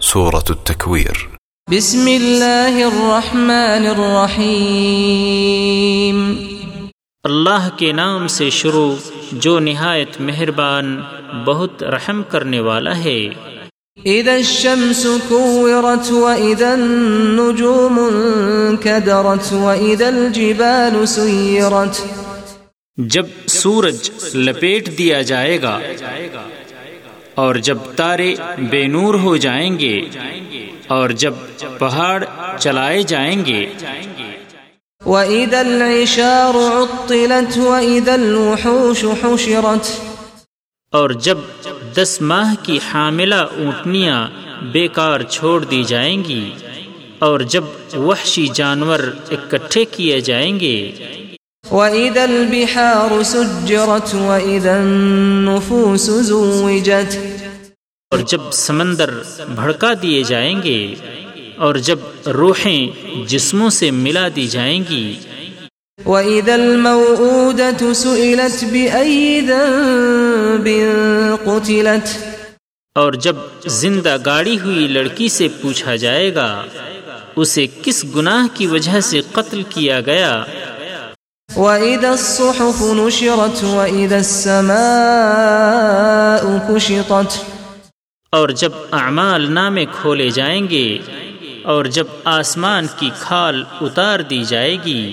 سورة التكوير. بسم الله الرحمن الرحيم اللہ کے نام سے شروع جو نہایت مہربان بہت رحم کرنے والا ہے۔ إذا الشمس كورت وإذا النجوم انكدرت وإذا الجبال سيرت. جب سورج لپیٹ دیا جائے گا اور جب تارے بے نور ہو جائیں گے اور جب پہاڑ چلائے جائیں گے۔ وإذا العشار عطلت وإذا الوحوش حشرت۔ اور جب دس ماہ کی حاملہ اونٹنیاں بیکار چھوڑ دی جائیں گی اور جب وحشی جانور اکٹھے کیے جائیں گے۔ وإذا البحار سجرت وإذا النفوس زوجت اور جب سمندر بھڑکا دیے جائیں گے اور جب روحیں جسموں سے ملا دی جائیں گی۔ وإذا الموءودة سئلت بأي ذنب قتلت اور جب زندہ گاڑی ہوئی لڑکی سے پوچھا جائے گا اسے کس گناہ کی وجہ سے قتل کیا گیا؟ وإذا الصحف نشرت وإذا السماء كشطت اور جب اعمال نامے کھولے جائیں گے اور جب آسمان کی کھال اتار دی جائے گی۔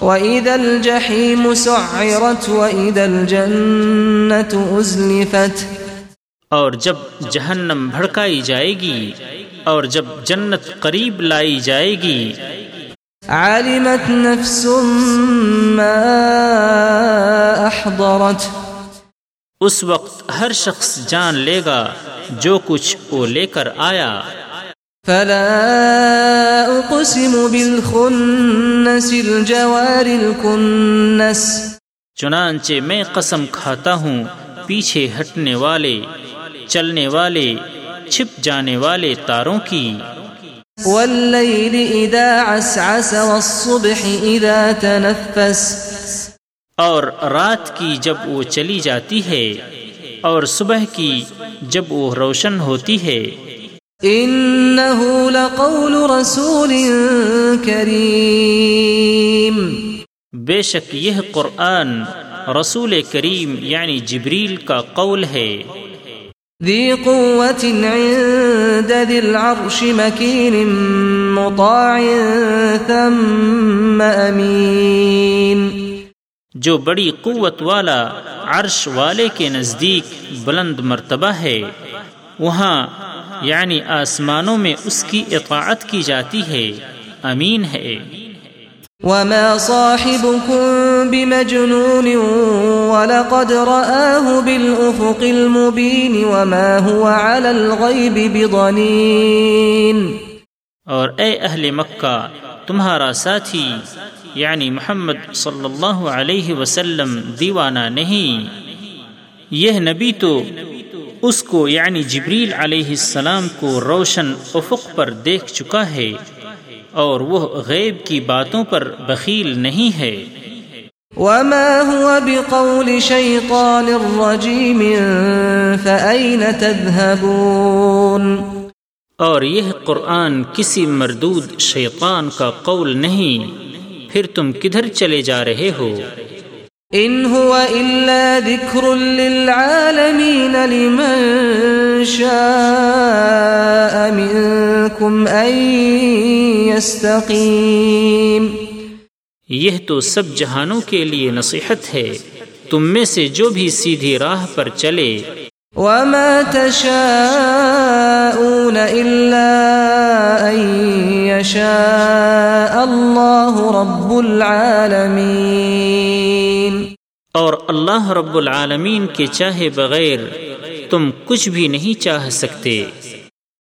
وإذا الجحيم سعرت وإذا الجنة أزلفت اور جب جہنم بھڑکائی جائے گی اور جب جنت قریب لائی جائے گی۔ علمت نفس ما أحضرت. اس وقت ہر شخص جان لے گا جو کچھ وہ لے کر آیا۔ فلا أقسم بالخنس الجوار الكنس. چنانچہ میں قسم کھاتا ہوں پیچھے ہٹنے والے چلنے والے چھپ جانے والے تاروں کی۔ والليل إذا عسعس والصبح إذا تنفس. اور رات کی جب وہ چلی جاتی ہے اور صبح کی جب وہ روشن ہوتی ہے۔ إنه لقول رسول كريم. بے شک یہ قرآن رسول کریم یعنی جبریل کا قول ہے۔ ذي قوة عند ذي العرش مكين مطاع ثم أمين. جو بڑی قوت والا عرش والے کے نزدیک بلند مرتبہ ہے، وہاں یعنی آسمانوں میں اس کی اطاعت کی جاتی ہے۔ امین ہے۔ وما صاحبكم بمجنون ولقد رآه بالأفق المبين وما هو على الغيب بضنين۔ اور اے اہل مکہ، تمہارا ساتھی یعنی محمد صلی اللہ علیہ وسلم، دیوانہ نہیں۔ یہ نبی تو اس کو یعنی جبریل علیہ السلام کو روشن افق پر دیکھ چکا ہے۔ اور وہ غیب کی باتوں پر بخیل نہیں ہے۔ وما هو بقول شيطان الرجيم فأين تذهبون اور یہ قرآن کسی مردود شیطان کا قول نہیں۔ پھر تم کدھر چلے جا رہے ہو؟ إن هو إلا ذكر للعالمين لمن شاء منكم أن يستقيم یہ تو سب جہانوں کے لیے نصیحت ہے۔ تم میں سے جو بھی سیدھی راہ پر چلے۔ وما تشاءون إلا أن يشاء الله رب العالمين۔ اور اللہ رب العالمین کے چاہے بغیر تم کچھ بھی نہیں چاہ سکتے۔